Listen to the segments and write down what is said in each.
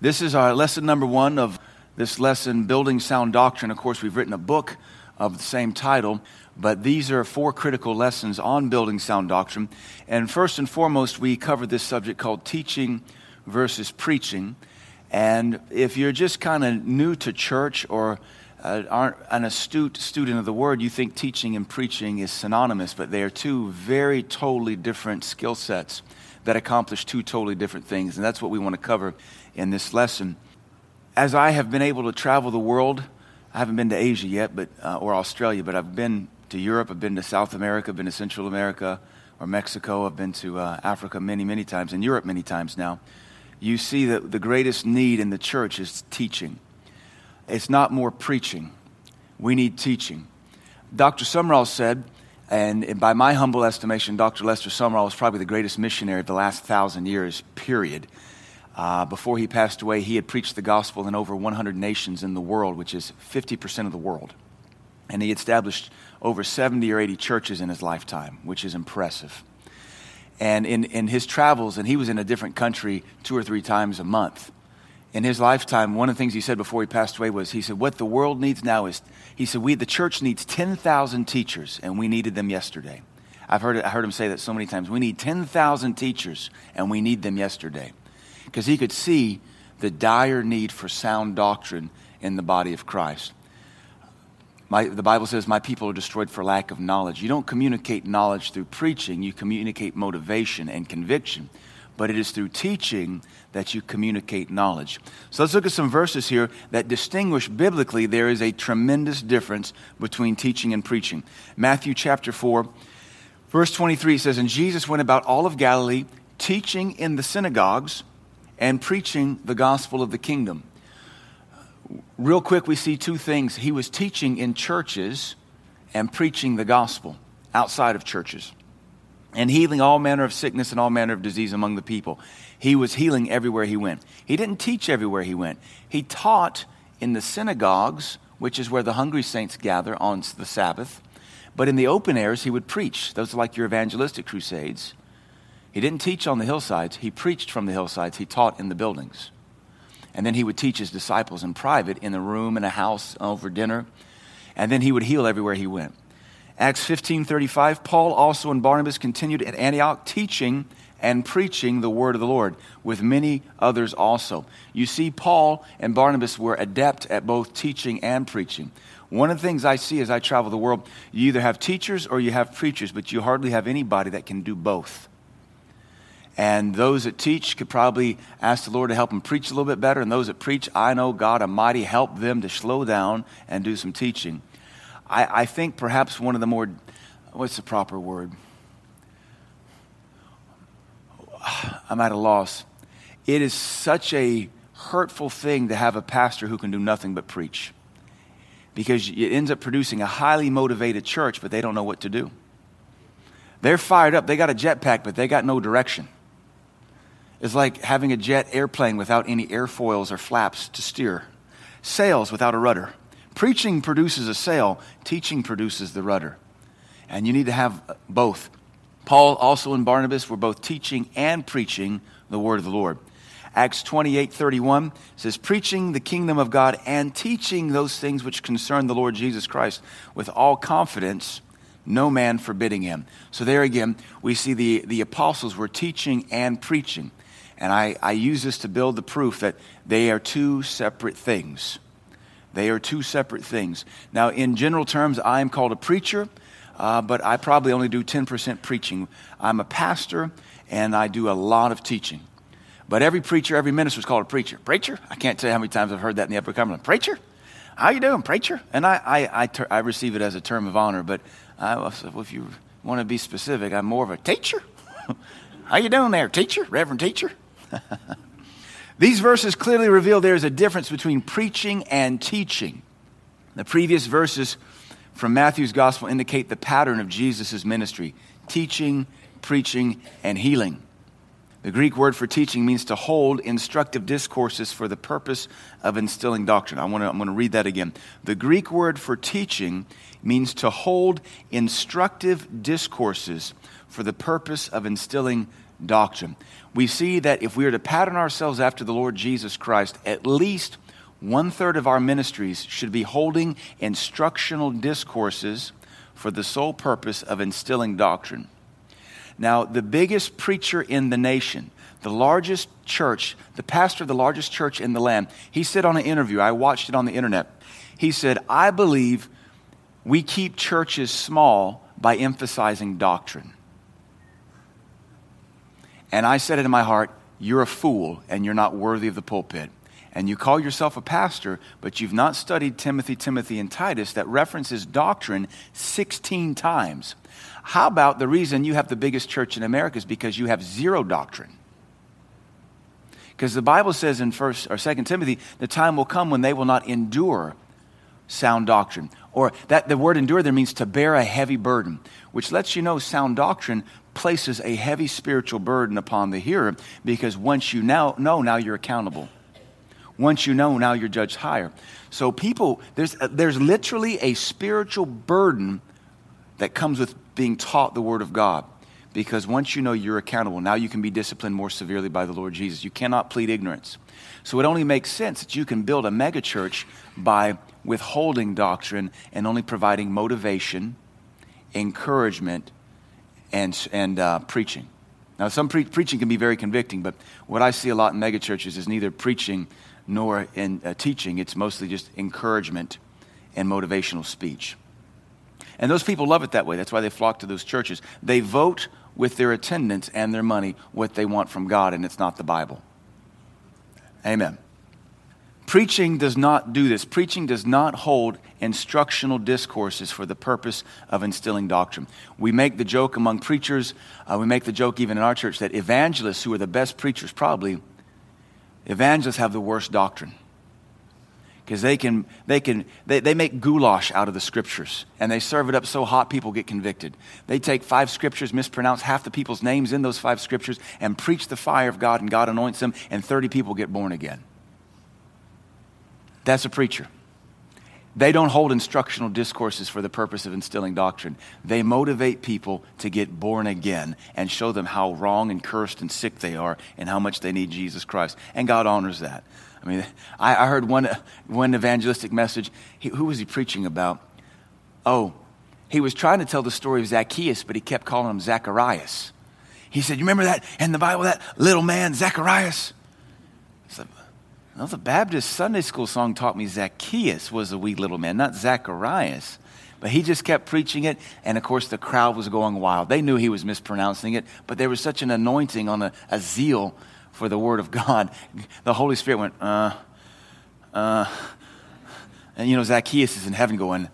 This is our lesson number one of this lesson, Building Sound Doctrine. Of course, we've written a book of the same title, but these are four critical lessons on building sound doctrine. And first and foremost, we cover this subject called teaching versus preaching. And if you're just kind of new to church or uh, aren't an astute student of the word, you think teaching and preaching is synonymous, but they are two very totally different skill sets that accomplish two totally different things. And that's what we want to cover in this lesson. As I have been able to travel the world, I haven't been to Asia yet, but, uh, or Australia, but I've been to Europe, I've been to South America, I've been to Central America or Mexico, I've been to uh, Africa many, many times, and Europe many times now. You see that the greatest need in the church is teaching. It's not more preaching. We need teaching. Dr. Sumrall said, and by my humble estimation, Dr. Lester Sumrall was probably the greatest missionary of the last thousand years, period. Uh, before he passed away, he had preached the gospel in over 100 nations in the world, which is 50% of the world. And he established over 70 or 80 churches in his lifetime, which is impressive. And in, in his travels, and he was in a different country two or three times a month. In his lifetime, one of the things he said before he passed away was, he said, What the world needs now is, he said, we, the church needs 10,000 teachers, and we needed them yesterday. I've heard, I heard him say that so many times. We need 10,000 teachers, and we need them yesterday because he could see the dire need for sound doctrine in the body of Christ. My, the Bible says, My people are destroyed for lack of knowledge. You don't communicate knowledge through preaching, you communicate motivation and conviction. But it is through teaching that you communicate knowledge. So let's look at some verses here that distinguish biblically there is a tremendous difference between teaching and preaching. Matthew chapter 4, verse 23 says, And Jesus went about all of Galilee, teaching in the synagogues and preaching the gospel of the kingdom. Real quick, we see two things. He was teaching in churches and preaching the gospel outside of churches and healing all manner of sickness and all manner of disease among the people. He was healing everywhere he went. He didn't teach everywhere he went. He taught in the synagogues, which is where the hungry saints gather on the Sabbath. But in the open airs, he would preach. Those are like your evangelistic crusades. He didn't teach on the hillsides, he preached from the hillsides, he taught in the buildings. And then he would teach his disciples in private, in a room, in a house, over dinner. And then he would heal everywhere he went. Acts 15:35 Paul also and Barnabas continued at Antioch teaching and preaching the word of the Lord with many others also. You see Paul and Barnabas were adept at both teaching and preaching. One of the things I see as I travel the world, you either have teachers or you have preachers, but you hardly have anybody that can do both. And those that teach could probably ask the Lord to help them preach a little bit better. And those that preach, I know God Almighty help them to slow down and do some teaching. I, I think perhaps one of the more, what's the proper word? I'm at a loss. It is such a hurtful thing to have a pastor who can do nothing but preach because it ends up producing a highly motivated church, but they don't know what to do. They're fired up. They got a jetpack, but they got no direction is like having a jet airplane without any airfoils or flaps to steer, sails without a rudder. Preaching produces a sail, teaching produces the rudder. And you need to have both. Paul also and Barnabas were both teaching and preaching the word of the Lord. Acts 28 31 says, Preaching the kingdom of God and teaching those things which concern the Lord Jesus Christ with all confidence, no man forbidding him. So there again, we see the, the apostles were teaching and preaching. And I, I use this to build the proof that they are two separate things. They are two separate things. Now, in general terms, I am called a preacher, uh, but I probably only do 10% preaching. I'm a pastor, and I do a lot of teaching. But every preacher, every minister is called a preacher. Preacher? I can't tell you how many times I've heard that in the Upper Cumberland. Preacher? How you doing, preacher? And I, I, I, ter- I receive it as a term of honor, but I, if you want to be specific, I'm more of a teacher. how you doing there, teacher, reverend teacher? These verses clearly reveal there is a difference between preaching and teaching. The previous verses from Matthew's gospel indicate the pattern of Jesus' ministry teaching, preaching, and healing. The Greek word for teaching means to hold instructive discourses for the purpose of instilling doctrine. I want to, I'm going to read that again. The Greek word for teaching means to hold instructive discourses for the purpose of instilling doctrine. We see that if we are to pattern ourselves after the Lord Jesus Christ, at least one third of our ministries should be holding instructional discourses for the sole purpose of instilling doctrine. Now, the biggest preacher in the nation, the largest church, the pastor of the largest church in the land, he said on an interview, I watched it on the internet. He said, I believe we keep churches small by emphasizing doctrine. And I said it in my heart, You're a fool and you're not worthy of the pulpit. And you call yourself a pastor, but you've not studied Timothy, Timothy, and Titus that references doctrine 16 times. How about the reason you have the biggest church in America is because you have zero doctrine? Because the Bible says in first or second Timothy, the time will come when they will not endure sound doctrine. Or that the word endure there means to bear a heavy burden, which lets you know sound doctrine places a heavy spiritual burden upon the hearer because once you now know, now you're accountable. Once you know, now you're judged higher. So people, there's, uh, there's literally a spiritual burden that comes with being taught the Word of God. Because once you know you're accountable, now you can be disciplined more severely by the Lord Jesus. You cannot plead ignorance. So it only makes sense that you can build a megachurch by withholding doctrine and only providing motivation, encouragement, and, and uh, preaching. Now, some pre- preaching can be very convicting, but what I see a lot in megachurches is neither preaching nor in uh, teaching. It's mostly just encouragement and motivational speech. And those people love it that way. That's why they flock to those churches. They vote with their attendance and their money what they want from God, and it's not the Bible. Amen. Preaching does not do this. Preaching does not hold instructional discourses for the purpose of instilling doctrine. We make the joke among preachers, uh, we make the joke even in our church that evangelists, who are the best preachers probably, evangelists have the worst doctrine. Because they can, they can, they, they make goulash out of the scriptures and they serve it up so hot people get convicted. They take five scriptures, mispronounce half the people's names in those five scriptures, and preach the fire of God, and God anoints them, and 30 people get born again. That's a preacher. They don't hold instructional discourses for the purpose of instilling doctrine. They motivate people to get born again and show them how wrong and cursed and sick they are and how much they need Jesus Christ. And God honors that. I mean, I, I heard one, one evangelistic message. He, who was he preaching about? Oh, he was trying to tell the story of Zacchaeus, but he kept calling him Zacharias. He said, You remember that in the Bible, that little man, Zacharias? Well, the Baptist Sunday school song taught me Zacchaeus was a wee little man, not Zacharias. But he just kept preaching it, and of course, the crowd was going wild. They knew he was mispronouncing it, but there was such an anointing on a, a zeal for the Word of God. The Holy Spirit went, uh, uh. And you know, Zacchaeus is in heaven going,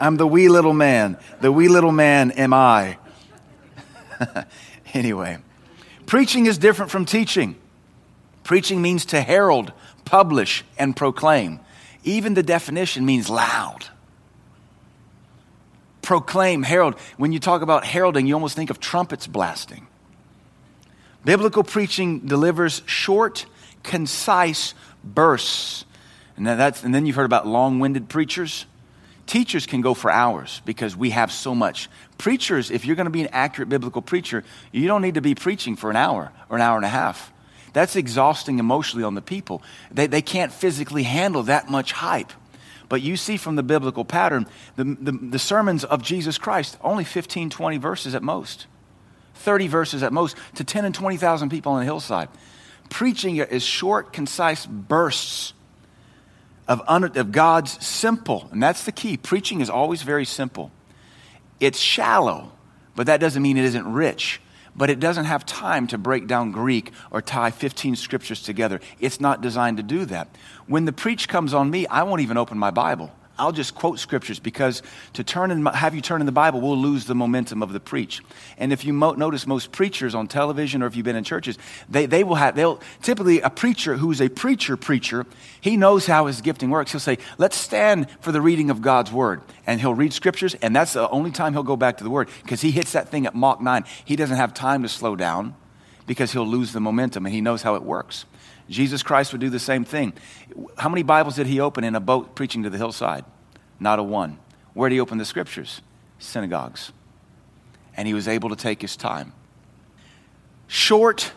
I'm the wee little man. The wee little man am I. anyway, preaching is different from teaching. Preaching means to herald, publish, and proclaim. Even the definition means loud. Proclaim, herald. When you talk about heralding, you almost think of trumpets blasting. Biblical preaching delivers short, concise bursts. And, that's, and then you've heard about long winded preachers. Teachers can go for hours because we have so much. Preachers, if you're going to be an accurate biblical preacher, you don't need to be preaching for an hour or an hour and a half. That's exhausting emotionally on the people. They, they can't physically handle that much hype. But you see from the biblical pattern, the, the, the, sermons of Jesus Christ, only 15, 20 verses at most, 30 verses at most, to 10 and 20,000 people on the hillside. Preaching is short, concise bursts of, un, of God's simple, and that's the key. Preaching is always very simple. It's shallow, but that doesn't mean it isn't rich but it doesn't have time to break down Greek or tie 15 scriptures together. It's not designed to do that. When the preach comes on me, I won't even open my Bible. I'll just quote scriptures because to turn and have you turn in the Bible, we'll lose the momentum of the preach. And if you mo- notice, most preachers on television or if you've been in churches, they, they will have, they'll typically a preacher who's a preacher preacher, he knows how his gifting works. He'll say, let's stand for the reading of God's word. And he'll read scriptures, and that's the only time he'll go back to the word because he hits that thing at Mach 9. He doesn't have time to slow down because he'll lose the momentum and he knows how it works. Jesus Christ would do the same thing. How many Bibles did he open in a boat preaching to the hillside? Not a one. Where did he open the scriptures? Synagogues. and he was able to take his time. Short,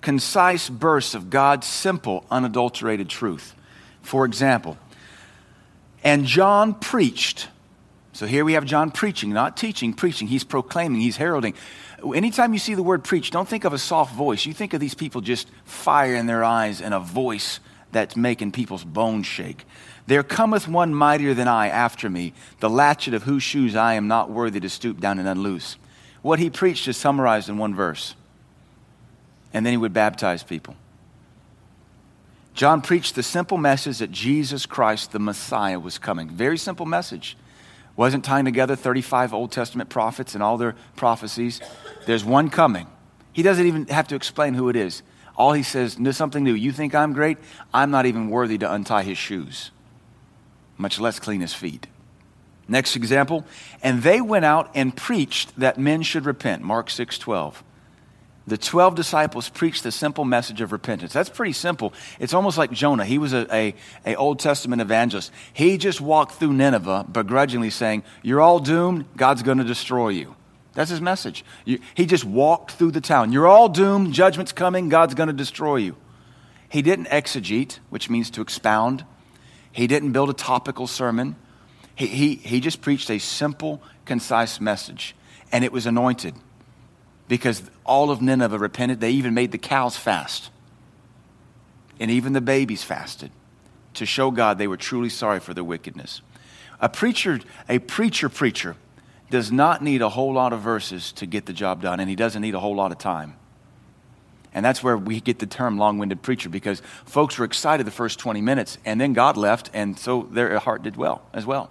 concise bursts of God's simple, unadulterated truth. For example, and John preached. So here we have John preaching, not teaching, preaching. He's proclaiming, he's heralding. Anytime you see the word preach, don't think of a soft voice. You think of these people just fire in their eyes and a voice that's making people's bones shake. There cometh one mightier than I after me, the latchet of whose shoes I am not worthy to stoop down and unloose. What he preached is summarized in one verse. And then he would baptize people. John preached the simple message that Jesus Christ, the Messiah, was coming. Very simple message. Wasn't tying together 35 Old Testament prophets and all their prophecies. There's one coming. He doesn't even have to explain who it is. All he says, there's something new. You think I'm great? I'm not even worthy to untie his shoes, much less clean his feet. Next example, and they went out and preached that men should repent. Mark 6 12 the 12 disciples preached the simple message of repentance. That's pretty simple. It's almost like Jonah. He was a, a, a, Old Testament evangelist. He just walked through Nineveh begrudgingly saying, You're all doomed, God's going to destroy you. That's his message. You, he just walked through the town. You're all doomed, judgment's coming, God's going to destroy you. He didn't exegete, which means to expound. He didn't build a topical sermon. He, he, he just preached a simple, concise message, and it was anointed because all of Nineveh repented. They even made the cows fast. And even the babies fasted to show God they were truly sorry for their wickedness. A preacher, a preacher preacher does not need a whole lot of verses to get the job done, and he doesn't need a whole lot of time. And that's where we get the term long winded preacher because folks were excited the first 20 minutes, and then God left, and so their heart did well as well.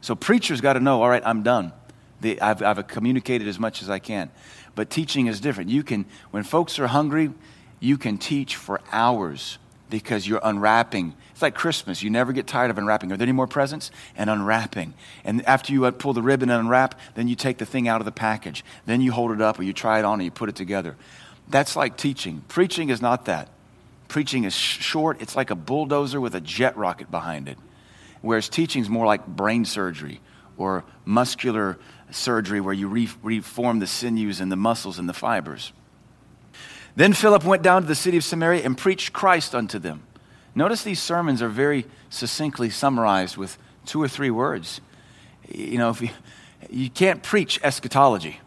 So preachers got to know all right, I'm done. The, I've, I've communicated as much as I can. But teaching is different. You can, when folks are hungry, you can teach for hours because you're unwrapping. It's like Christmas. You never get tired of unwrapping. Are there any more presents? And unwrapping. And after you uh, pull the ribbon and unwrap, then you take the thing out of the package. Then you hold it up or you try it on and you put it together. That's like teaching. Preaching is not that. Preaching is short, it's like a bulldozer with a jet rocket behind it. Whereas teaching is more like brain surgery or muscular surgery where you re- reform the sinews and the muscles and the fibers. Then Philip went down to the city of Samaria and preached Christ unto them. Notice these sermons are very succinctly summarized with two or three words. You know, if you, you can't preach eschatology.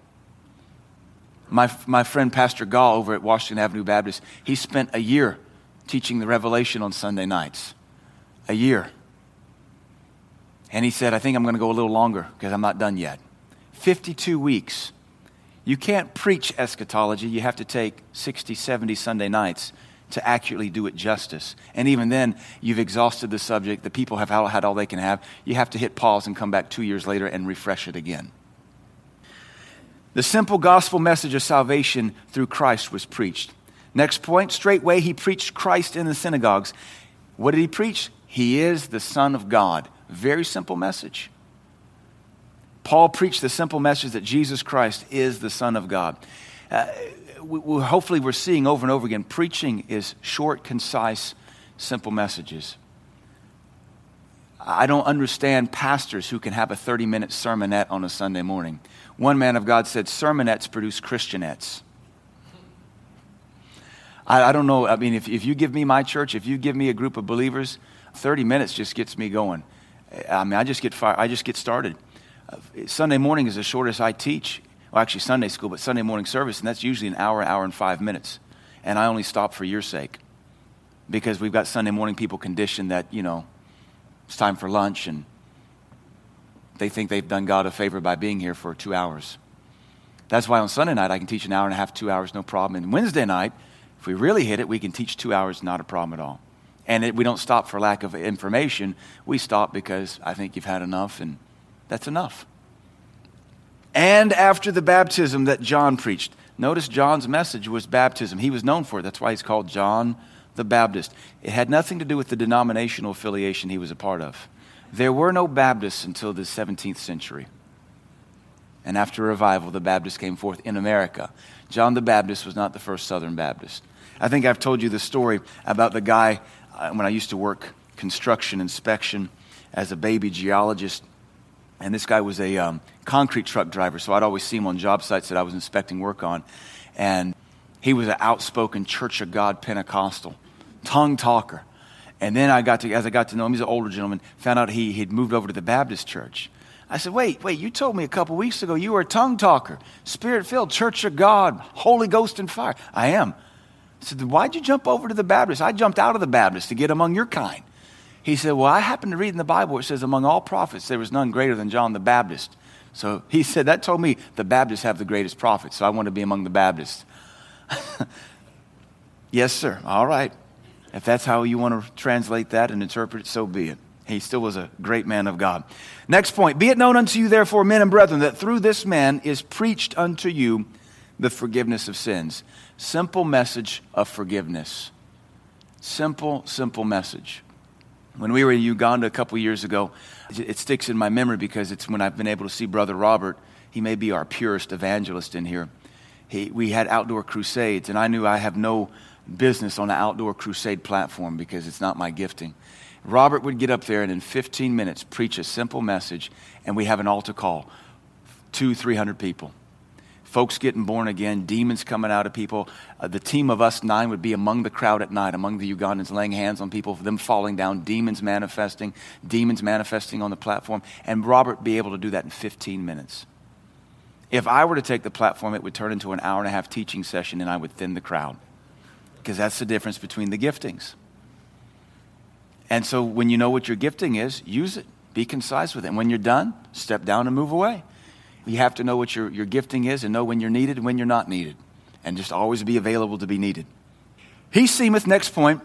My, my friend Pastor Gall over at Washington Avenue Baptist, he spent a year teaching the Revelation on Sunday nights. A year. And he said, I think I'm going to go a little longer because I'm not done yet. 52 weeks. You can't preach eschatology. You have to take 60, 70 Sunday nights to accurately do it justice. And even then, you've exhausted the subject. The people have had all they can have. You have to hit pause and come back two years later and refresh it again. The simple gospel message of salvation through Christ was preached. Next point, straightway he preached Christ in the synagogues. What did he preach? He is the Son of God. Very simple message. Paul preached the simple message that Jesus Christ is the Son of God. Uh, we, we, hopefully, we're seeing over and over again preaching is short, concise, simple messages. I don't understand pastors who can have a 30 minute sermonette on a Sunday morning. One man of God said, Sermonettes produce Christianettes. I, I don't know. I mean, if, if you give me my church, if you give me a group of believers, 30 minutes just gets me going. I mean, I just get, fire, I just get started. Uh, Sunday morning is the shortest I teach. Well, actually, Sunday school, but Sunday morning service, and that's usually an hour, hour and five minutes. And I only stop for your sake because we've got Sunday morning people conditioned that, you know, it's time for lunch and they think they've done God a favor by being here for two hours. That's why on Sunday night I can teach an hour and a half, two hours, no problem. And Wednesday night, if we really hit it, we can teach two hours, not a problem at all. And it, we don't stop for lack of information. We stop because I think you've had enough and that's enough. And after the baptism that John preached, notice John's message was baptism. He was known for it. That's why he's called John the Baptist. It had nothing to do with the denominational affiliation he was a part of. There were no Baptists until the 17th century. And after revival, the Baptists came forth in America. John the Baptist was not the first Southern Baptist. I think I've told you the story about the guy uh, when I used to work construction inspection as a baby geologist And this guy was a um, concrete truck driver, so I'd always see him on job sites that I was inspecting work on. And he was an outspoken Church of God Pentecostal, tongue talker. And then I got to, as I got to know him, he's an older gentleman, found out he had moved over to the Baptist church. I said, wait, wait, you told me a couple weeks ago you were a tongue talker, spirit filled, Church of God, Holy Ghost and fire. I am. I said, why'd you jump over to the Baptist? I jumped out of the Baptist to get among your kind. He said, Well, I happen to read in the Bible, it says, Among all prophets, there was none greater than John the Baptist. So he said, That told me the Baptists have the greatest prophets, so I want to be among the Baptists. yes, sir. All right. If that's how you want to translate that and interpret it, so be it. He still was a great man of God. Next point Be it known unto you, therefore, men and brethren, that through this man is preached unto you the forgiveness of sins. Simple message of forgiveness. Simple, simple message. When we were in Uganda a couple years ago, it sticks in my memory because it's when I've been able to see Brother Robert. He may be our purest evangelist in here. He, we had outdoor crusades, and I knew I have no business on an outdoor crusade platform because it's not my gifting. Robert would get up there and in 15 minutes preach a simple message, and we have an altar call two, 300 people folks getting born again, demons coming out of people. Uh, the team of us nine would be among the crowd at night, among the Ugandans, laying hands on people, them falling down, demons manifesting, demons manifesting on the platform, and Robert be able to do that in 15 minutes. If I were to take the platform, it would turn into an hour and a half teaching session, and I would thin the crowd. Because that's the difference between the giftings. And so when you know what your gifting is, use it. Be concise with it. And when you're done, step down and move away. You have to know what your, your gifting is and know when you're needed and when you're not needed. And just always be available to be needed. He seemeth, next point,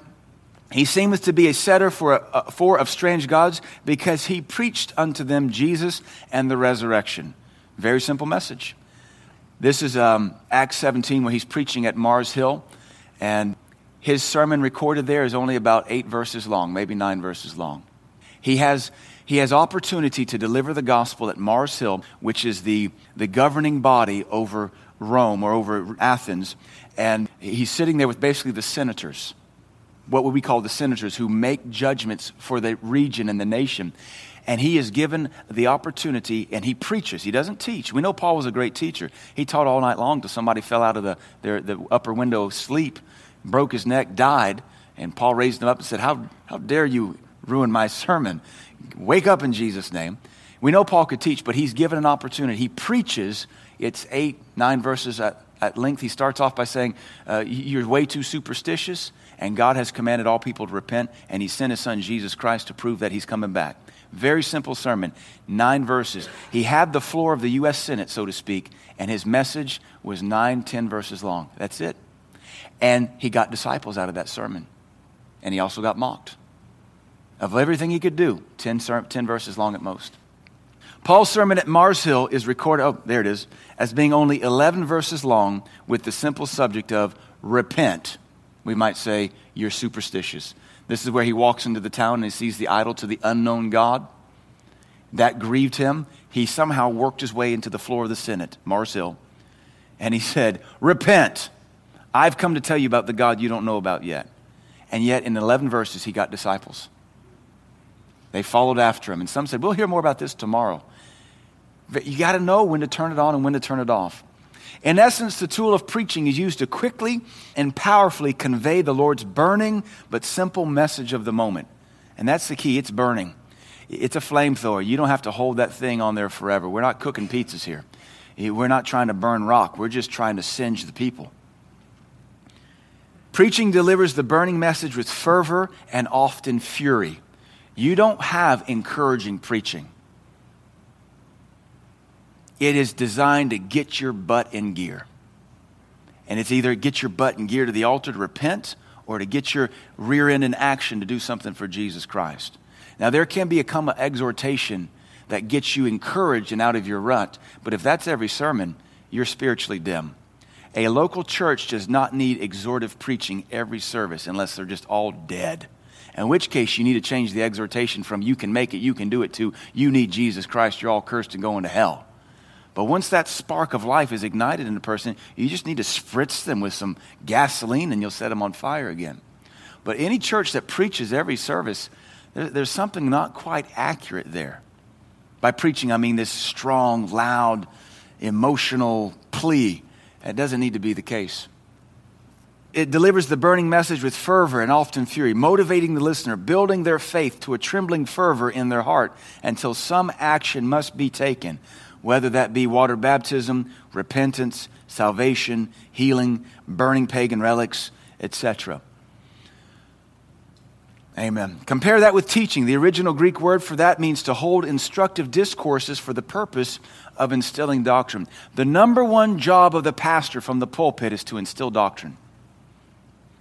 he seemeth to be a setter for, a, for of strange gods because he preached unto them Jesus and the resurrection. Very simple message. This is um, Acts 17 where he's preaching at Mars Hill. And his sermon recorded there is only about eight verses long, maybe nine verses long. He has he has opportunity to deliver the gospel at Mars Hill, which is the, the governing body over Rome or over Athens. And he's sitting there with basically the senators, what would we call the senators, who make judgments for the region and the nation. And he is given the opportunity and he preaches. He doesn't teach. We know Paul was a great teacher. He taught all night long till somebody fell out of the, their, the upper window of sleep, broke his neck, died. And Paul raised him up and said, How, how dare you ruin my sermon? Wake up in Jesus' name. We know Paul could teach, but he's given an opportunity. He preaches. It's eight, nine verses at, at length. He starts off by saying, uh, You're way too superstitious, and God has commanded all people to repent, and he sent his son Jesus Christ to prove that he's coming back. Very simple sermon, nine verses. He had the floor of the U.S. Senate, so to speak, and his message was nine, ten verses long. That's it. And he got disciples out of that sermon, and he also got mocked of everything he could do, 10, 10 verses long at most. Paul's sermon at Mars Hill is recorded, oh, there it is, as being only 11 verses long with the simple subject of repent. We might say, you're superstitious. This is where he walks into the town and he sees the idol to the unknown God. That grieved him. He somehow worked his way into the floor of the Senate, Mars Hill, and he said, Repent. I've come to tell you about the God you don't know about yet. And yet, in 11 verses, he got disciples. They followed after him. And some said, We'll hear more about this tomorrow. But you got to know when to turn it on and when to turn it off. In essence, the tool of preaching is used to quickly and powerfully convey the Lord's burning but simple message of the moment. And that's the key it's burning. It's a flamethrower. You don't have to hold that thing on there forever. We're not cooking pizzas here. We're not trying to burn rock, we're just trying to singe the people. Preaching delivers the burning message with fervor and often fury. You don't have encouraging preaching. It is designed to get your butt in gear. And it's either get your butt in gear to the altar to repent or to get your rear end in action to do something for Jesus Christ. Now, there can be a come exhortation that gets you encouraged and out of your rut, but if that's every sermon, you're spiritually dim. A local church does not need exhortive preaching every service unless they're just all dead. In which case, you need to change the exhortation from you can make it, you can do it to you need Jesus Christ, you're all cursed and going to hell. But once that spark of life is ignited in a person, you just need to spritz them with some gasoline and you'll set them on fire again. But any church that preaches every service, there's something not quite accurate there. By preaching, I mean this strong, loud, emotional plea. That doesn't need to be the case. It delivers the burning message with fervor and often fury, motivating the listener, building their faith to a trembling fervor in their heart until some action must be taken, whether that be water baptism, repentance, salvation, healing, burning pagan relics, etc. Amen. Compare that with teaching. The original Greek word for that means to hold instructive discourses for the purpose of instilling doctrine. The number one job of the pastor from the pulpit is to instill doctrine.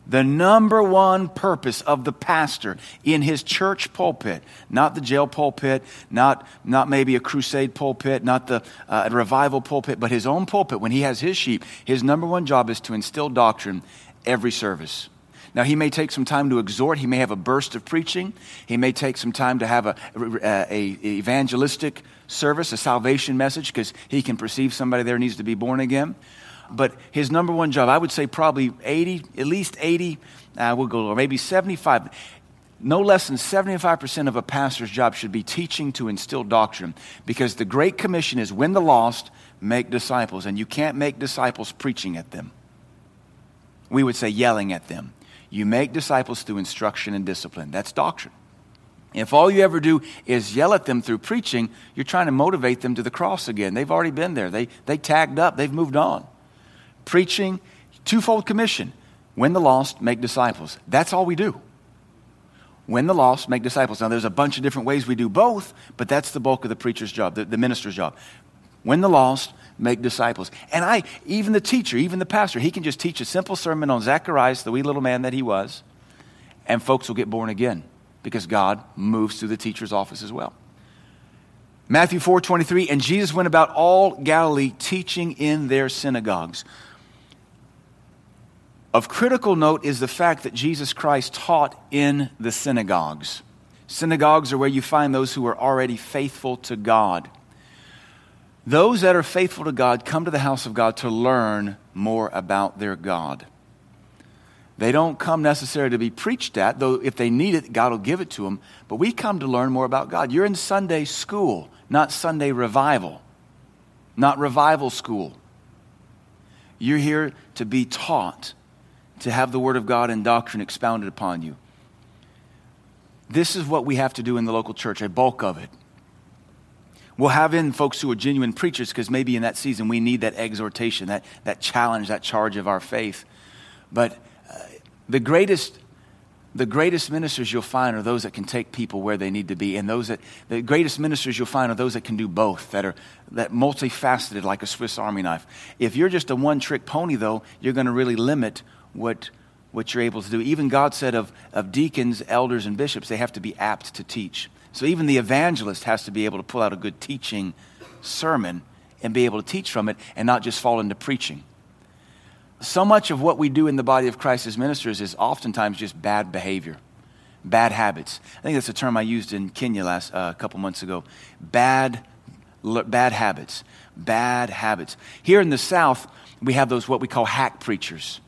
The number one purpose of the pastor in his church pulpit, not the jail pulpit, not, not maybe a crusade pulpit, not the uh, revival pulpit, but his own pulpit, when he has his sheep, his number one job is to instill doctrine every service. Now, he may take some time to exhort. He may have a burst of preaching. He may take some time to have a, a, a evangelistic service, a salvation message, because he can perceive somebody there needs to be born again. But his number one job, I would say probably 80, at least 80, uh, we'll go, or maybe 75. No less than 75% of a pastor's job should be teaching to instill doctrine because the Great Commission is win the lost, make disciples. And you can't make disciples preaching at them. We would say yelling at them. You make disciples through instruction and discipline. That's doctrine. If all you ever do is yell at them through preaching, you're trying to motivate them to the cross again. They've already been there. They, they tagged up. They've moved on. Preaching, twofold commission. Win the lost, make disciples. That's all we do. Win the lost, make disciples. Now, there's a bunch of different ways we do both, but that's the bulk of the preacher's job, the, the minister's job. Win the lost, make disciples. And I, even the teacher, even the pastor, he can just teach a simple sermon on Zacharias, the wee little man that he was, and folks will get born again because God moves through the teacher's office as well. Matthew 4 23, and Jesus went about all Galilee teaching in their synagogues. Of critical note is the fact that Jesus Christ taught in the synagogues. Synagogues are where you find those who are already faithful to God. Those that are faithful to God come to the house of God to learn more about their God. They don't come necessarily to be preached at, though if they need it, God will give it to them. But we come to learn more about God. You're in Sunday school, not Sunday revival, not revival school. You're here to be taught, to have the Word of God and doctrine expounded upon you. This is what we have to do in the local church, a bulk of it. We'll have in folks who are genuine preachers because maybe in that season we need that exhortation, that, that challenge, that charge of our faith. But uh, the greatest the greatest ministers you'll find are those that can take people where they need to be and those that the greatest ministers you'll find are those that can do both that are that multifaceted like a swiss army knife. If you're just a one trick pony though you're going to really limit what what you're able to do. Even god said of, of deacons elders and bishops they have to be apt to teach so even the evangelist has to be able to pull out a good teaching sermon and be able to teach from it and not just fall into preaching. So much of what we do in the body of Christ as ministers is oftentimes just bad behavior, bad habits. I think that's a term I used in Kenya last uh, a couple months ago. Bad, bad habits, bad habits. Here in the South, we have those what we call hack preachers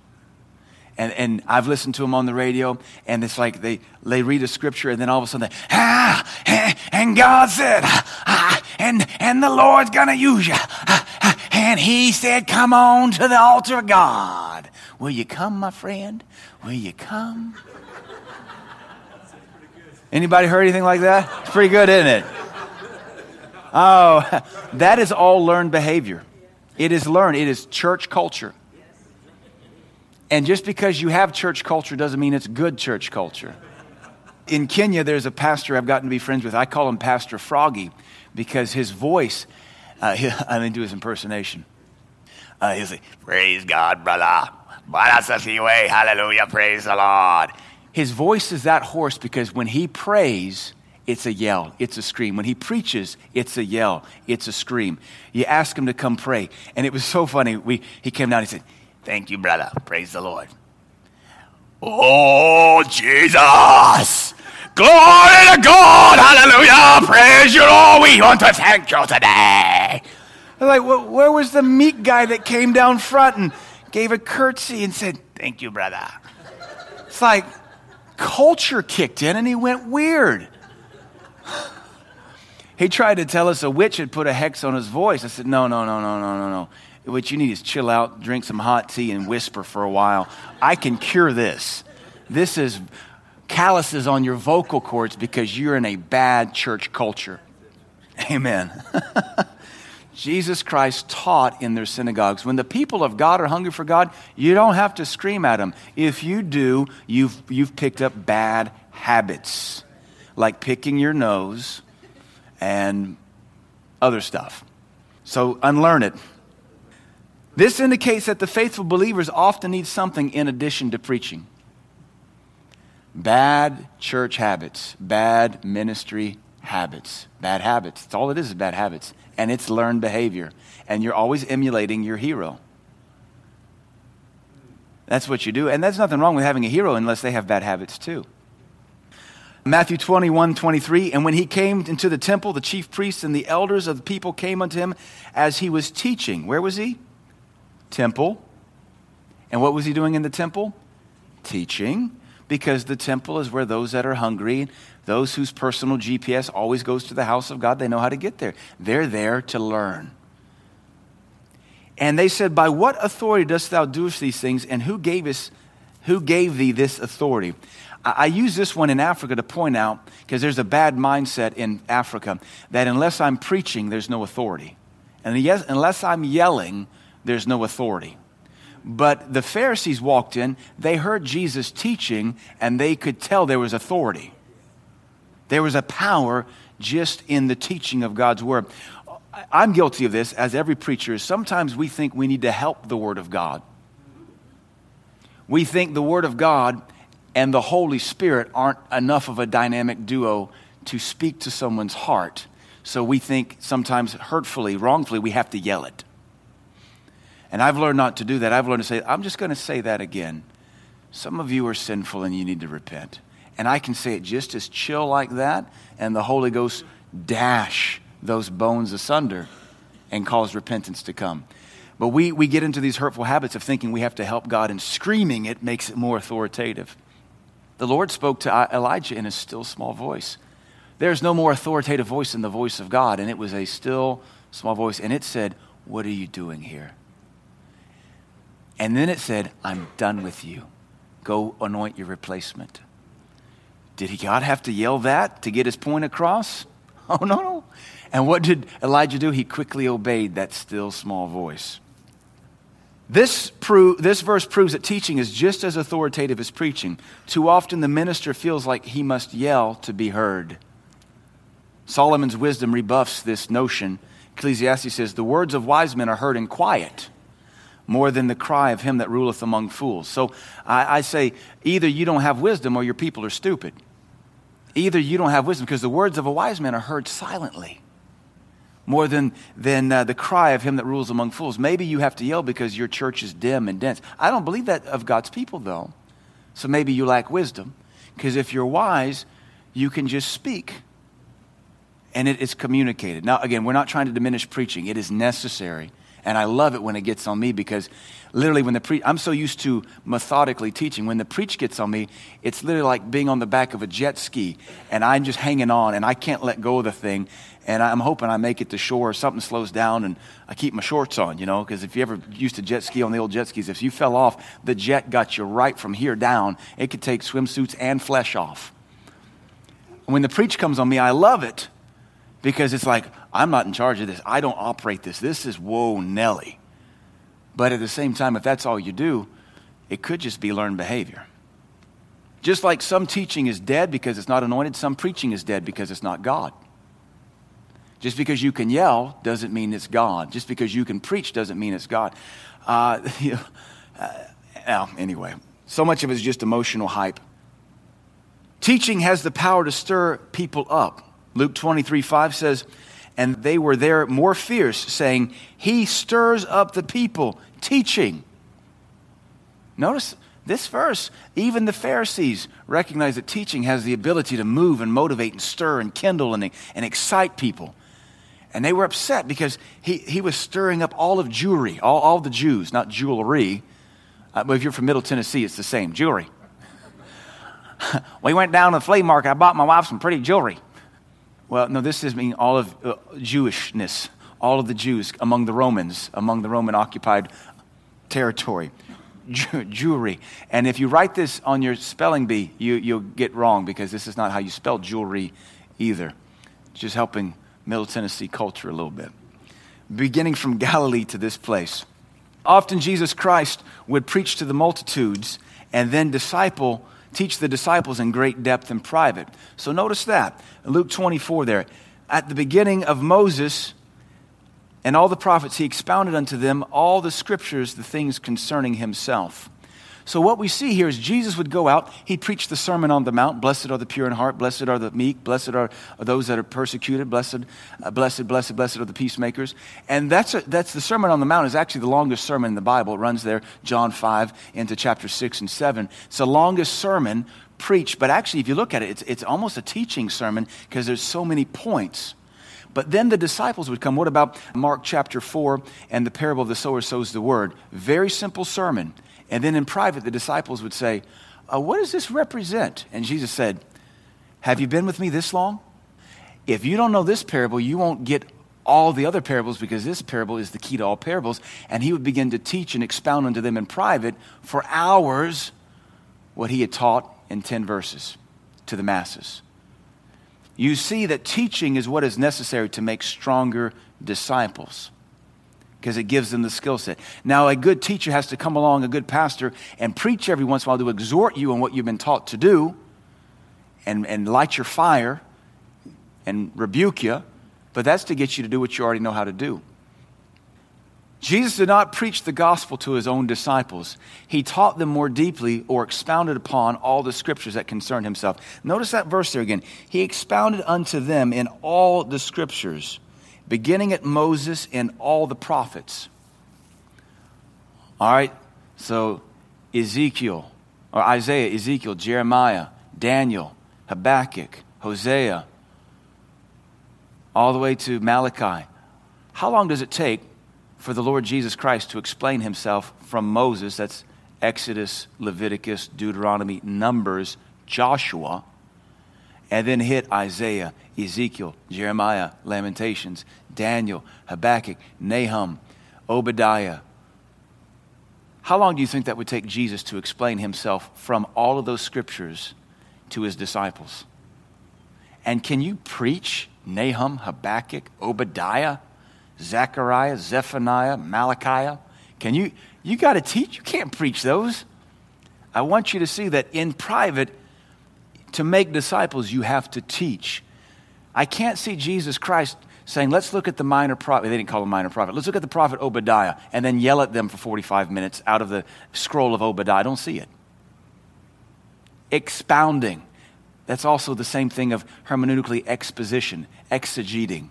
and, and I've listened to them on the radio, and it's like they, they read a scripture, and then all of a sudden, they, ah, and God said, ah, and, and the Lord's going to use you. Ah, and he said, come on to the altar of God. Will you come, my friend? Will you come? Anybody heard anything like that? It's pretty good, isn't it? Oh, that is all learned behavior. It is learned. It is church culture. And just because you have church culture doesn't mean it's good church culture. In Kenya, there's a pastor I've gotten to be friends with. I call him Pastor Froggy because his voice, uh, he, I mean, do his impersonation. Uh, he's like, Praise God, brother. Hallelujah, praise the Lord. His voice is that hoarse because when he prays, it's a yell, it's a scream. When he preaches, it's a yell, it's a scream. You ask him to come pray. And it was so funny. We, he came down he said, Thank you, brother. Praise the Lord. Oh, Jesus. Glory to God. Hallelujah. Praise you, Lord. We want to thank you today. Like, where was the meek guy that came down front and gave a curtsy and said, Thank you, brother? It's like culture kicked in and he went weird. he tried to tell us a witch had put a hex on his voice. I said, no, no, no, no, no, no, no. What you need is chill out, drink some hot tea, and whisper for a while. I can cure this. This is calluses on your vocal cords because you're in a bad church culture. Amen. Jesus Christ taught in their synagogues. When the people of God are hungry for God, you don't have to scream at them. If you do, you've, you've picked up bad habits, like picking your nose and other stuff. So unlearn it. This indicates that the faithful believers often need something in addition to preaching. Bad church habits, bad ministry habits, bad habits. That's all it is, is bad habits. And it's learned behavior. And you're always emulating your hero. That's what you do. And there's nothing wrong with having a hero unless they have bad habits too. Matthew 21, 23. And when he came into the temple, the chief priests and the elders of the people came unto him as he was teaching. Where was he? Temple. And what was he doing in the temple? Teaching. Because the temple is where those that are hungry, those whose personal GPS always goes to the house of God, they know how to get there. They're there to learn. And they said, By what authority dost thou do these things, and who gave us who gave thee this authority? I use this one in Africa to point out, because there's a bad mindset in Africa, that unless I'm preaching, there's no authority. And yes, unless I'm yelling, there's no authority. But the Pharisees walked in, they heard Jesus teaching, and they could tell there was authority. There was a power just in the teaching of God's word. I'm guilty of this, as every preacher is. Sometimes we think we need to help the word of God. We think the word of God and the Holy Spirit aren't enough of a dynamic duo to speak to someone's heart. So we think sometimes hurtfully, wrongfully, we have to yell it. And I've learned not to do that. I've learned to say, I'm just going to say that again. Some of you are sinful and you need to repent. And I can say it just as chill like that, and the Holy Ghost dash those bones asunder and cause repentance to come. But we, we get into these hurtful habits of thinking we have to help God, and screaming it makes it more authoritative. The Lord spoke to Elijah in a still small voice. There's no more authoritative voice than the voice of God, and it was a still small voice, and it said, What are you doing here? And then it said, I'm done with you. Go anoint your replacement. Did God have to yell that to get his point across? Oh, no, no. And what did Elijah do? He quickly obeyed that still small voice. This, pro- this verse proves that teaching is just as authoritative as preaching. Too often, the minister feels like he must yell to be heard. Solomon's wisdom rebuffs this notion. Ecclesiastes says, The words of wise men are heard in quiet more than the cry of him that ruleth among fools. So I, I say, either you don't have wisdom or your people are stupid. Either you don't have wisdom because the words of a wise man are heard silently more than, than uh, the cry of him that rules among fools. Maybe you have to yell because your church is dim and dense. I don't believe that of God's people, though. So maybe you lack wisdom. Because if you're wise, you can just speak and it is communicated. Now, again, we're not trying to diminish preaching, it is necessary. And I love it when it gets on me because literally when the preach, I'm so used to methodically teaching. When the preach gets on me, it's literally like being on the back of a jet ski and I'm just hanging on and I can't let go of the thing and I'm hoping I make it to shore. Something slows down, and I keep my shorts on, you know, because if you ever used to jet ski on the old jet skis, if you fell off, the jet got you right from here down. It could take swimsuits and flesh off. When the preach comes on me, I love it because it's like, I'm not in charge of this. I don't operate this. This is whoa, Nelly. But at the same time, if that's all you do, it could just be learned behavior. Just like some teaching is dead because it's not anointed, some preaching is dead because it's not God. Just because you can yell doesn't mean it's God. Just because you can preach doesn't mean it's God. Uh, you know, uh, anyway, so much of it is just emotional hype. Teaching has the power to stir people up. Luke 23 5 says, And they were there more fierce, saying, He stirs up the people, teaching. Notice this verse, even the Pharisees recognize that teaching has the ability to move and motivate and stir and kindle and, and excite people. And they were upset because he, he was stirring up all of Jewry, all, all the Jews, not jewelry. Uh, but if you're from Middle Tennessee, it's the same jewelry. we went down to the flea market. I bought my wife some pretty jewelry. Well, no, this is mean all of uh, Jewishness, all of the Jews among the Romans, among the Roman occupied territory. jewelry. And if you write this on your spelling bee, you, you'll get wrong because this is not how you spell jewelry either. Just helping Middle Tennessee culture a little bit. Beginning from Galilee to this place. Often Jesus Christ would preach to the multitudes and then disciple, teach the disciples in great depth and private. So notice that. Luke 24 there. At the beginning of Moses and all the prophets, he expounded unto them all the scriptures, the things concerning himself. So, what we see here is Jesus would go out, he'd preach the Sermon on the Mount Blessed are the pure in heart, blessed are the meek, blessed are, those that are persecuted, blessed, uh, blessed, blessed, blessed are the peacemakers. And that's, a, that's the Sermon on the Mount, is actually the longest sermon in the Bible. It runs there, John 5 into chapter 6 and 7. It's the longest sermon preached, but actually, if you look at it, it's, it's almost a teaching sermon because there's so many points. But then the disciples would come. What about Mark chapter 4 and the parable of the sower sows the word? Very simple sermon. And then in private, the disciples would say, uh, What does this represent? And Jesus said, Have you been with me this long? If you don't know this parable, you won't get all the other parables because this parable is the key to all parables. And he would begin to teach and expound unto them in private for hours what he had taught in 10 verses to the masses. You see that teaching is what is necessary to make stronger disciples because it gives them the skill set. Now, a good teacher has to come along, a good pastor, and preach every once in a while to exhort you on what you've been taught to do and, and light your fire and rebuke you, but that's to get you to do what you already know how to do. Jesus did not preach the gospel to his own disciples. He taught them more deeply or expounded upon all the scriptures that concerned himself. Notice that verse there again. He expounded unto them in all the scriptures beginning at Moses and all the prophets. All right, so Ezekiel, or Isaiah, Ezekiel, Jeremiah, Daniel, Habakkuk, Hosea, all the way to Malachi. How long does it take for the Lord Jesus Christ to explain himself from Moses? That's Exodus, Leviticus, Deuteronomy, Numbers, Joshua and then hit Isaiah, Ezekiel, Jeremiah, Lamentations, Daniel, Habakkuk, Nahum, Obadiah. How long do you think that would take Jesus to explain himself from all of those scriptures to his disciples? And can you preach Nahum, Habakkuk, Obadiah, Zechariah, Zephaniah, Malachi? Can you, you got to teach? You can't preach those. I want you to see that in private, to make disciples, you have to teach. I can't see Jesus Christ saying, let's look at the minor prophet. They didn't call him minor prophet. Let's look at the prophet Obadiah and then yell at them for 45 minutes out of the scroll of Obadiah. I don't see it. Expounding. That's also the same thing of hermeneutically exposition, exegeting.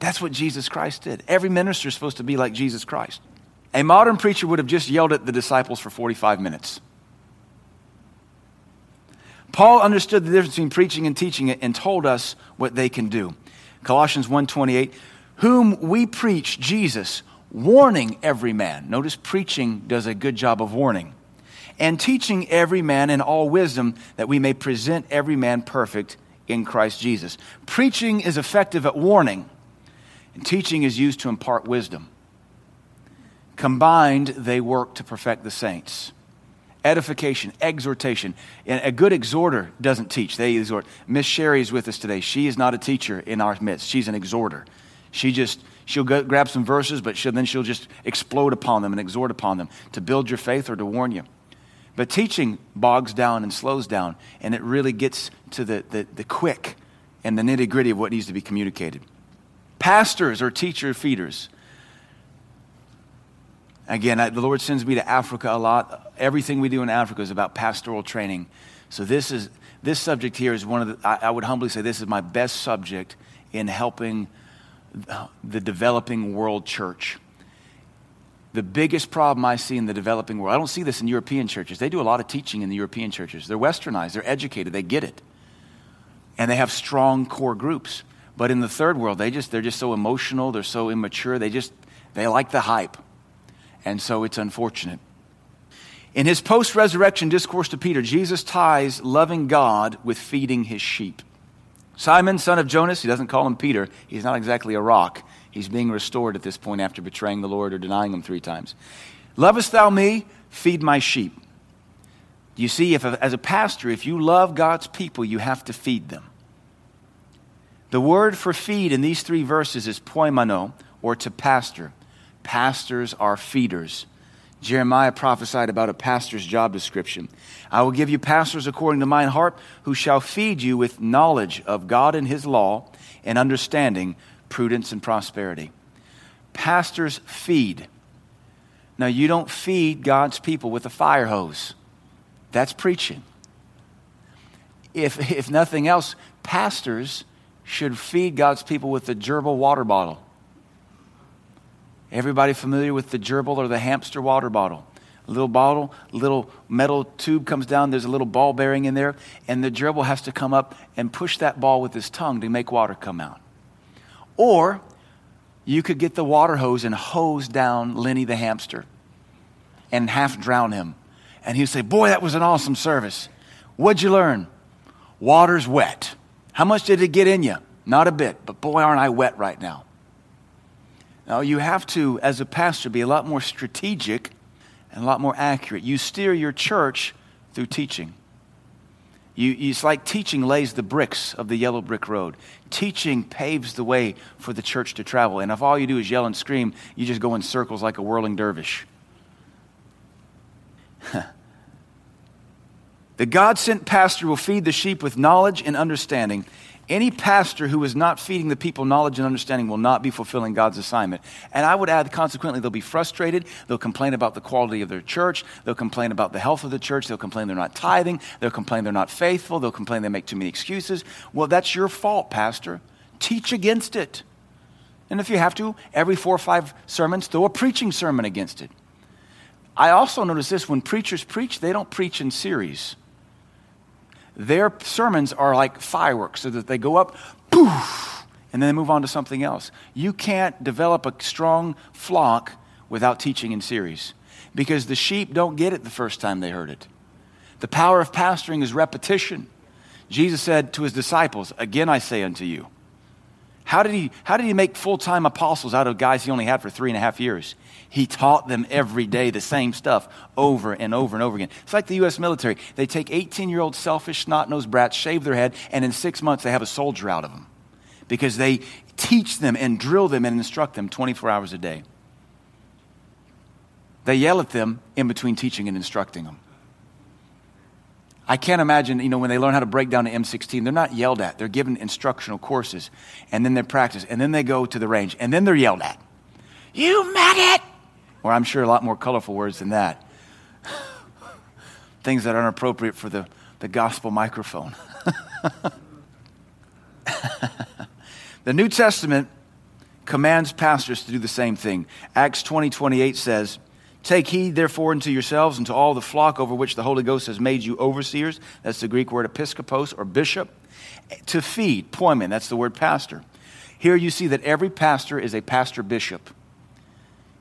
That's what Jesus Christ did. Every minister is supposed to be like Jesus Christ. A modern preacher would have just yelled at the disciples for 45 minutes. Paul understood the difference between preaching and teaching it and told us what they can do. Colossians 1:28, whom we preach Jesus, warning every man. Notice preaching does a good job of warning. And teaching every man in all wisdom that we may present every man perfect in Christ Jesus. Preaching is effective at warning, and teaching is used to impart wisdom. Combined, they work to perfect the saints edification, exhortation. And a good exhorter doesn't teach, they exhort. Miss Sherry is with us today. She is not a teacher in our midst, she's an exhorter. She just, she'll go, grab some verses, but she'll, then she'll just explode upon them and exhort upon them to build your faith or to warn you. But teaching bogs down and slows down, and it really gets to the, the, the quick and the nitty gritty of what needs to be communicated. Pastors or teacher feeders Again, I, the Lord sends me to Africa a lot. Everything we do in Africa is about pastoral training. So this is this subject here is one of the. I, I would humbly say this is my best subject in helping the developing world church. The biggest problem I see in the developing world, I don't see this in European churches. They do a lot of teaching in the European churches. They're westernized, they're educated, they get it. And they have strong core groups. But in the third world, they just they're just so emotional, they're so immature, they just they like the hype. And so it's unfortunate. In his post resurrection discourse to Peter, Jesus ties loving God with feeding his sheep. Simon, son of Jonas, he doesn't call him Peter. He's not exactly a rock. He's being restored at this point after betraying the Lord or denying him three times. Lovest thou me? Feed my sheep. You see, if as a pastor, if you love God's people, you have to feed them. The word for feed in these three verses is poimaino, or to pastor. Pastors are feeders. Jeremiah prophesied about a pastor's job description. I will give you pastors according to mine heart, who shall feed you with knowledge of God and his law, and understanding, prudence, and prosperity. Pastors feed. Now, you don't feed God's people with a fire hose. That's preaching. If, if nothing else, pastors should feed God's people with a gerbil water bottle. Everybody familiar with the gerbil or the hamster water bottle? A little bottle, little metal tube comes down, there's a little ball bearing in there, and the gerbil has to come up and push that ball with his tongue to make water come out. Or you could get the water hose and hose down Lenny the hamster and half drown him. And he'd say, Boy, that was an awesome service. What'd you learn? Water's wet. How much did it get in you? Not a bit, but boy, aren't I wet right now. Now, you have to, as a pastor, be a lot more strategic and a lot more accurate. You steer your church through teaching. You, it's like teaching lays the bricks of the yellow brick road. Teaching paves the way for the church to travel. And if all you do is yell and scream, you just go in circles like a whirling dervish. the God sent pastor will feed the sheep with knowledge and understanding any pastor who is not feeding the people knowledge and understanding will not be fulfilling God's assignment. And I would add, consequently, they'll be frustrated. They'll complain about the quality of their church. They'll complain about the health of the church. They'll complain they're not tithing. They'll complain they're not faithful. They'll complain they make too many excuses. Well, that's your fault, Pastor. Teach against it. And if you have to, every four or five sermons, throw a preaching sermon against it. I also notice this when preachers preach, they don't preach in series their sermons are like fireworks, so that they go up, poof, and then they move on to something else. You can't develop a strong flock without teaching in series because the sheep don't get it the first time they heard it. The power of pastoring is repetition. Jesus said to his disciples, Again I say unto you. How did he, how did he make full time apostles out of guys he only had for three and a half years? He taught them every day the same stuff over and over and over again. It's like the U.S. military. They take 18 year old selfish, snot nosed brats, shave their head, and in six months they have a soldier out of them because they teach them and drill them and instruct them 24 hours a day. They yell at them in between teaching and instructing them. I can't imagine, you know, when they learn how to break down an M16, they're not yelled at. They're given instructional courses, and then they practice, and then they go to the range, and then they're yelled at. You maggot! Or I'm sure a lot more colorful words than that. Things that aren't appropriate for the, the gospel microphone. the New Testament commands pastors to do the same thing. Acts 20 28 says, Take heed, therefore, unto yourselves and to all the flock over which the Holy Ghost has made you overseers. That's the Greek word episkopos or bishop. To feed, poimen, that's the word pastor. Here you see that every pastor is a pastor bishop.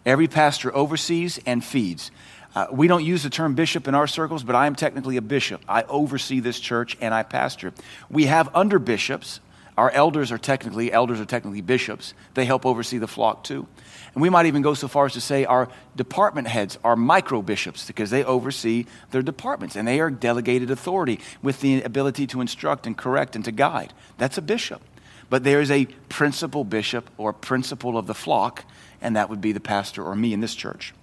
Every pastor oversees and feeds. Uh, we don't use the term bishop in our circles, but I am technically a bishop. I oversee this church and I pastor. We have under bishops. Our elders are technically elders are technically bishops. They help oversee the flock too. And we might even go so far as to say our department heads are micro bishops because they oversee their departments and they are delegated authority with the ability to instruct and correct and to guide. That's a bishop. But there is a principal bishop or principal of the flock and that would be the pastor or me in this church.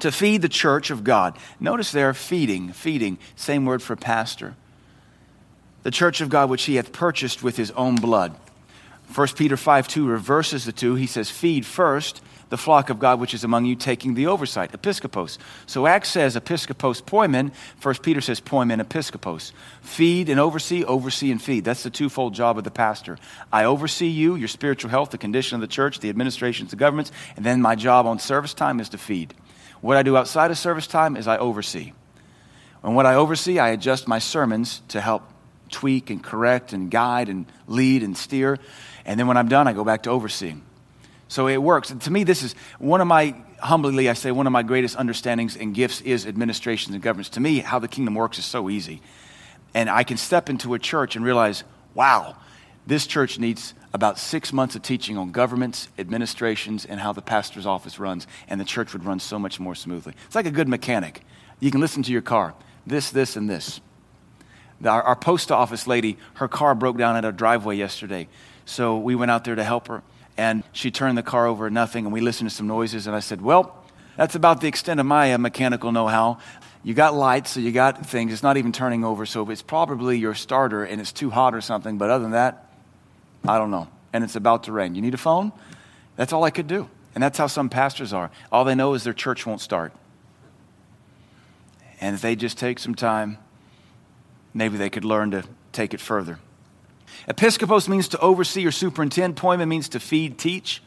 To feed the church of God. Notice there, feeding, feeding, same word for pastor. The church of God which he hath purchased with his own blood. 1 Peter 5 2 reverses the two. He says, Feed first the flock of God which is among you, taking the oversight, episkopos. So Acts says episkopos poimen, First Peter says poimen episkopos. Feed and oversee, oversee and feed. That's the twofold job of the pastor. I oversee you, your spiritual health, the condition of the church, the administrations, the governments, and then my job on service time is to feed. What I do outside of service time is I oversee. And what I oversee, I adjust my sermons to help tweak and correct and guide and lead and steer. And then when I'm done, I go back to overseeing. So it works. And to me, this is one of my, humbly, I say, one of my greatest understandings and gifts is administrations and governments. To me, how the kingdom works is so easy. And I can step into a church and realize, wow, This church needs about six months of teaching on governments, administrations, and how the pastor's office runs, and the church would run so much more smoothly. It's like a good mechanic. You can listen to your car this, this, and this. Our, our post office lady, her car broke down at our driveway yesterday. So we went out there to help her, and she turned the car over nothing, and we listened to some noises, and I said, Well, that's about the extent of my uh, mechanical know how. You got lights, so you got things. It's not even turning over, so it's probably your starter and it's too hot or something. But other than that, I don't know. And it's about to rain. You need a phone? That's all I could do. And that's how some pastors are. All they know is their church won't start. And if they just take some time, maybe they could learn to take it further. Episcopos means to oversee or superintend. Poimen means to feed, teach.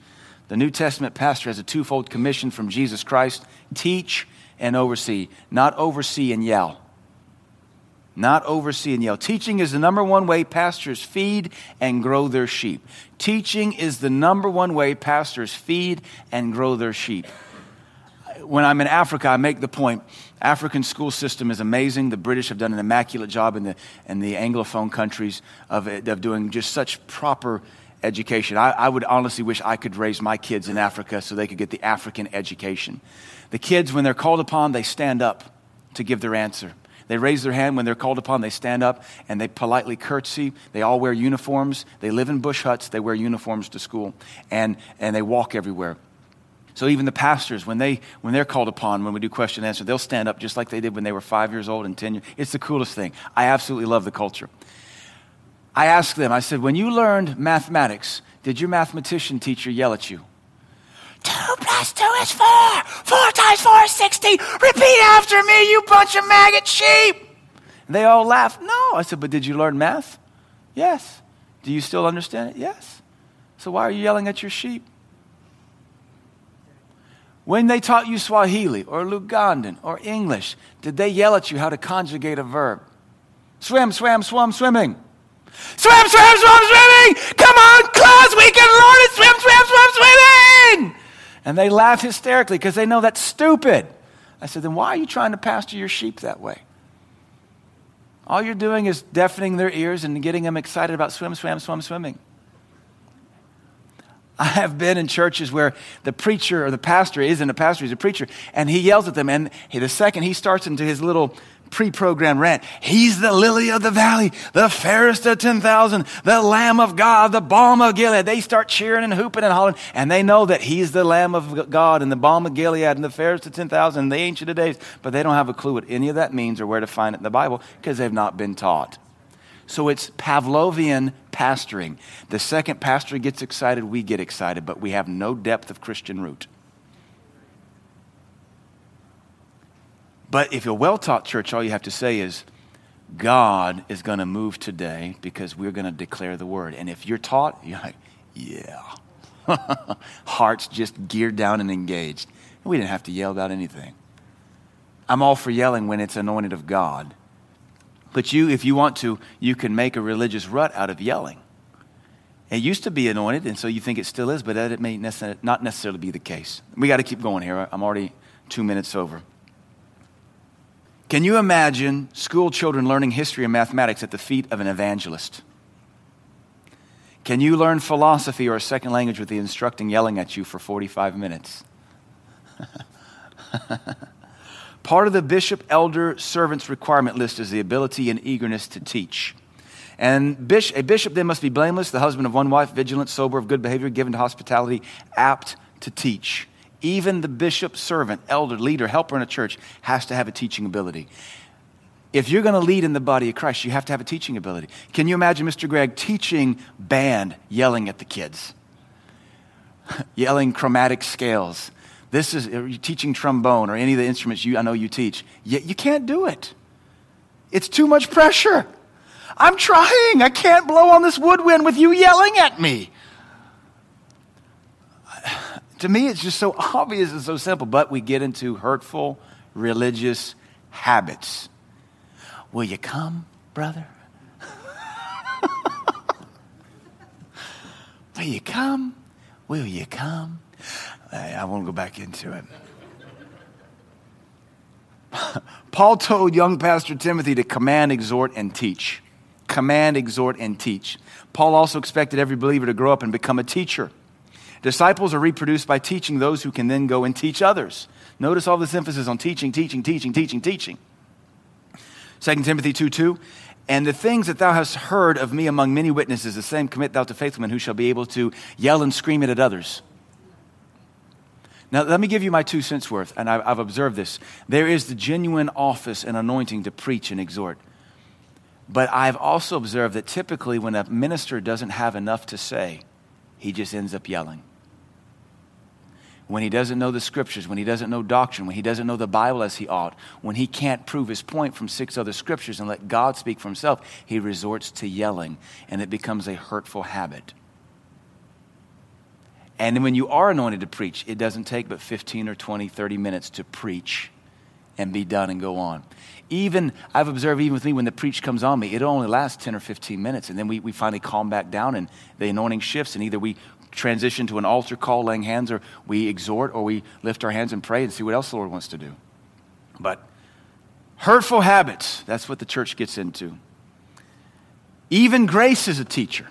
The New Testament pastor has a twofold commission from Jesus Christ teach and oversee, not oversee and yell. Not oversee and yell. Teaching is the number one way pastors feed and grow their sheep. Teaching is the number one way pastors feed and grow their sheep. When I'm in Africa, I make the point African school system is amazing. The British have done an immaculate job in the, in the Anglophone countries of, of doing just such proper education. I, I would honestly wish I could raise my kids in Africa so they could get the African education. The kids, when they're called upon, they stand up to give their answer. They raise their hand when they're called upon. They stand up and they politely curtsy. They all wear uniforms. They live in bush huts. They wear uniforms to school and, and they walk everywhere. So even the pastors, when, they, when they're called upon, when we do question and answer, they'll stand up just like they did when they were five years old and 10 years. It's the coolest thing. I absolutely love the culture. I asked them, I said, when you learned mathematics, did your mathematician teacher yell at you? Two plus two is four. Four times four is 16. Repeat after me, you bunch of maggot sheep. And they all laughed. No. I said, but did you learn math? Yes. Do you still understand it? Yes. So why are you yelling at your sheep? When they taught you Swahili or Lugandan or English, did they yell at you how to conjugate a verb? Swim, swam, swum, swimming. Swim, swim, swim, swimming! Come on, class, we can learn it! Swim, swim, swim, swimming! And they laugh hysterically because they know that's stupid. I said, then why are you trying to pastor your sheep that way? All you're doing is deafening their ears and getting them excited about swim, swam, swim, swimming. I have been in churches where the preacher or the pastor isn't a pastor, he's a preacher, and he yells at them. And the second he starts into his little pre programmed rant, he's the lily of the valley, the fairest of 10,000, the Lamb of God, the balm of Gilead. They start cheering and hooping and hollering, and they know that he's the Lamb of God and the balm of Gilead and the fairest of 10,000, the ancient of days. But they don't have a clue what any of that means or where to find it in the Bible because they've not been taught. So it's Pavlovian pastoring. The second pastor gets excited, we get excited, but we have no depth of Christian root. But if you're well taught church, all you have to say is, God is going to move today because we're going to declare the word. And if you're taught, you're like, yeah. Hearts just geared down and engaged. We didn't have to yell about anything. I'm all for yelling when it's anointed of God. But you, if you want to, you can make a religious rut out of yelling. It used to be anointed, and so you think it still is, but that may not necessarily be the case. We got to keep going here. I'm already two minutes over. Can you imagine school children learning history and mathematics at the feet of an evangelist? Can you learn philosophy or a second language with the instructing yelling at you for 45 minutes? Part of the bishop, elder, servant's requirement list is the ability and eagerness to teach. And a bishop then must be blameless, the husband of one wife, vigilant, sober, of good behavior, given to hospitality, apt to teach. Even the bishop, servant, elder, leader, helper in a church has to have a teaching ability. If you're going to lead in the body of Christ, you have to have a teaching ability. Can you imagine Mr. Gregg teaching band, yelling at the kids? yelling chromatic scales, this is you're teaching trombone or any of the instruments you, I know you teach. Yet you can't do it. It's too much pressure. I'm trying. I can't blow on this woodwind with you yelling at me. To me, it's just so obvious and so simple, but we get into hurtful religious habits. Will you come, brother? Will you come? Will you come? I won't go back into it. Paul told young Pastor Timothy to command, exhort, and teach. command, exhort, and teach. Paul also expected every believer to grow up and become a teacher. Disciples are reproduced by teaching those who can then go and teach others. Notice all this emphasis on teaching, teaching, teaching, teaching, teaching. 2 Timothy 2 2. And the things that thou hast heard of me among many witnesses, the same commit thou to faithful men who shall be able to yell and scream it at others. Now, let me give you my two cents worth, and I've observed this. There is the genuine office and anointing to preach and exhort. But I've also observed that typically when a minister doesn't have enough to say, he just ends up yelling when he doesn't know the scriptures, when he doesn't know doctrine, when he doesn't know the Bible as he ought, when he can't prove his point from six other scriptures and let God speak for himself, he resorts to yelling, and it becomes a hurtful habit. And when you are anointed to preach, it doesn't take but 15 or 20, 30 minutes to preach and be done and go on. Even, I've observed even with me, when the preach comes on me, it only lasts 10 or 15 minutes. And then we, we finally calm back down and the anointing shifts. And either we transition to an altar call, laying hands, or we exhort, or we lift our hands and pray and see what else the Lord wants to do. But hurtful habits, that's what the church gets into. Even grace is a teacher.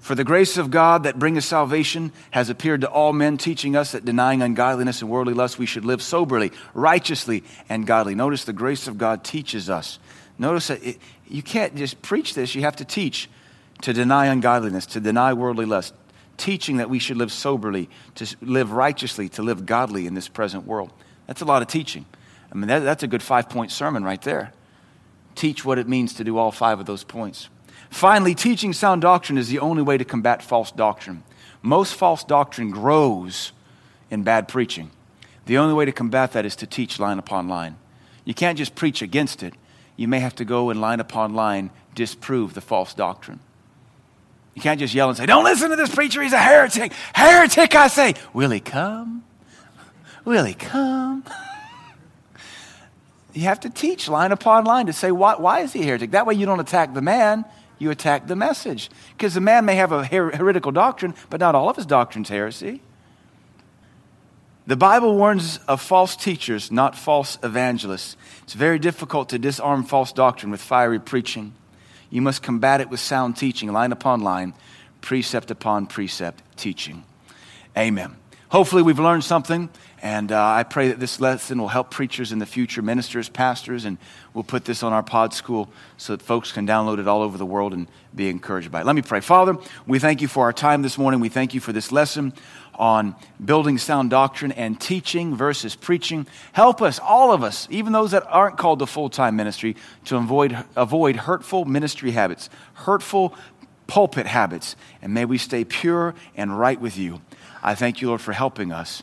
For the grace of God that bringeth salvation has appeared to all men, teaching us that denying ungodliness and worldly lust, we should live soberly, righteously, and godly. Notice the grace of God teaches us. Notice that it, you can't just preach this, you have to teach to deny ungodliness, to deny worldly lust, teaching that we should live soberly, to live righteously, to live godly in this present world. That's a lot of teaching. I mean, that, that's a good five point sermon right there. Teach what it means to do all five of those points. Finally, teaching sound doctrine is the only way to combat false doctrine. Most false doctrine grows in bad preaching. The only way to combat that is to teach line upon line. You can't just preach against it. You may have to go and line upon line disprove the false doctrine. You can't just yell and say, Don't listen to this preacher, he's a heretic. Heretic, I say. Will he come? Will he come? you have to teach line upon line to say, why, why is he a heretic? That way you don't attack the man, you attack the message. Because the man may have a her- heretical doctrine, but not all of his doctrine's heresy. The Bible warns of false teachers, not false evangelists. It's very difficult to disarm false doctrine with fiery preaching. You must combat it with sound teaching, line upon line, precept upon precept teaching. Amen. Hopefully, we've learned something, and uh, I pray that this lesson will help preachers in the future, ministers, pastors, and we'll put this on our pod school so that folks can download it all over the world and be encouraged by it. Let me pray. Father, we thank you for our time this morning. We thank you for this lesson on building sound doctrine and teaching versus preaching. Help us, all of us, even those that aren't called to full time ministry, to avoid, avoid hurtful ministry habits, hurtful pulpit habits, and may we stay pure and right with you. I thank you, Lord, for helping us.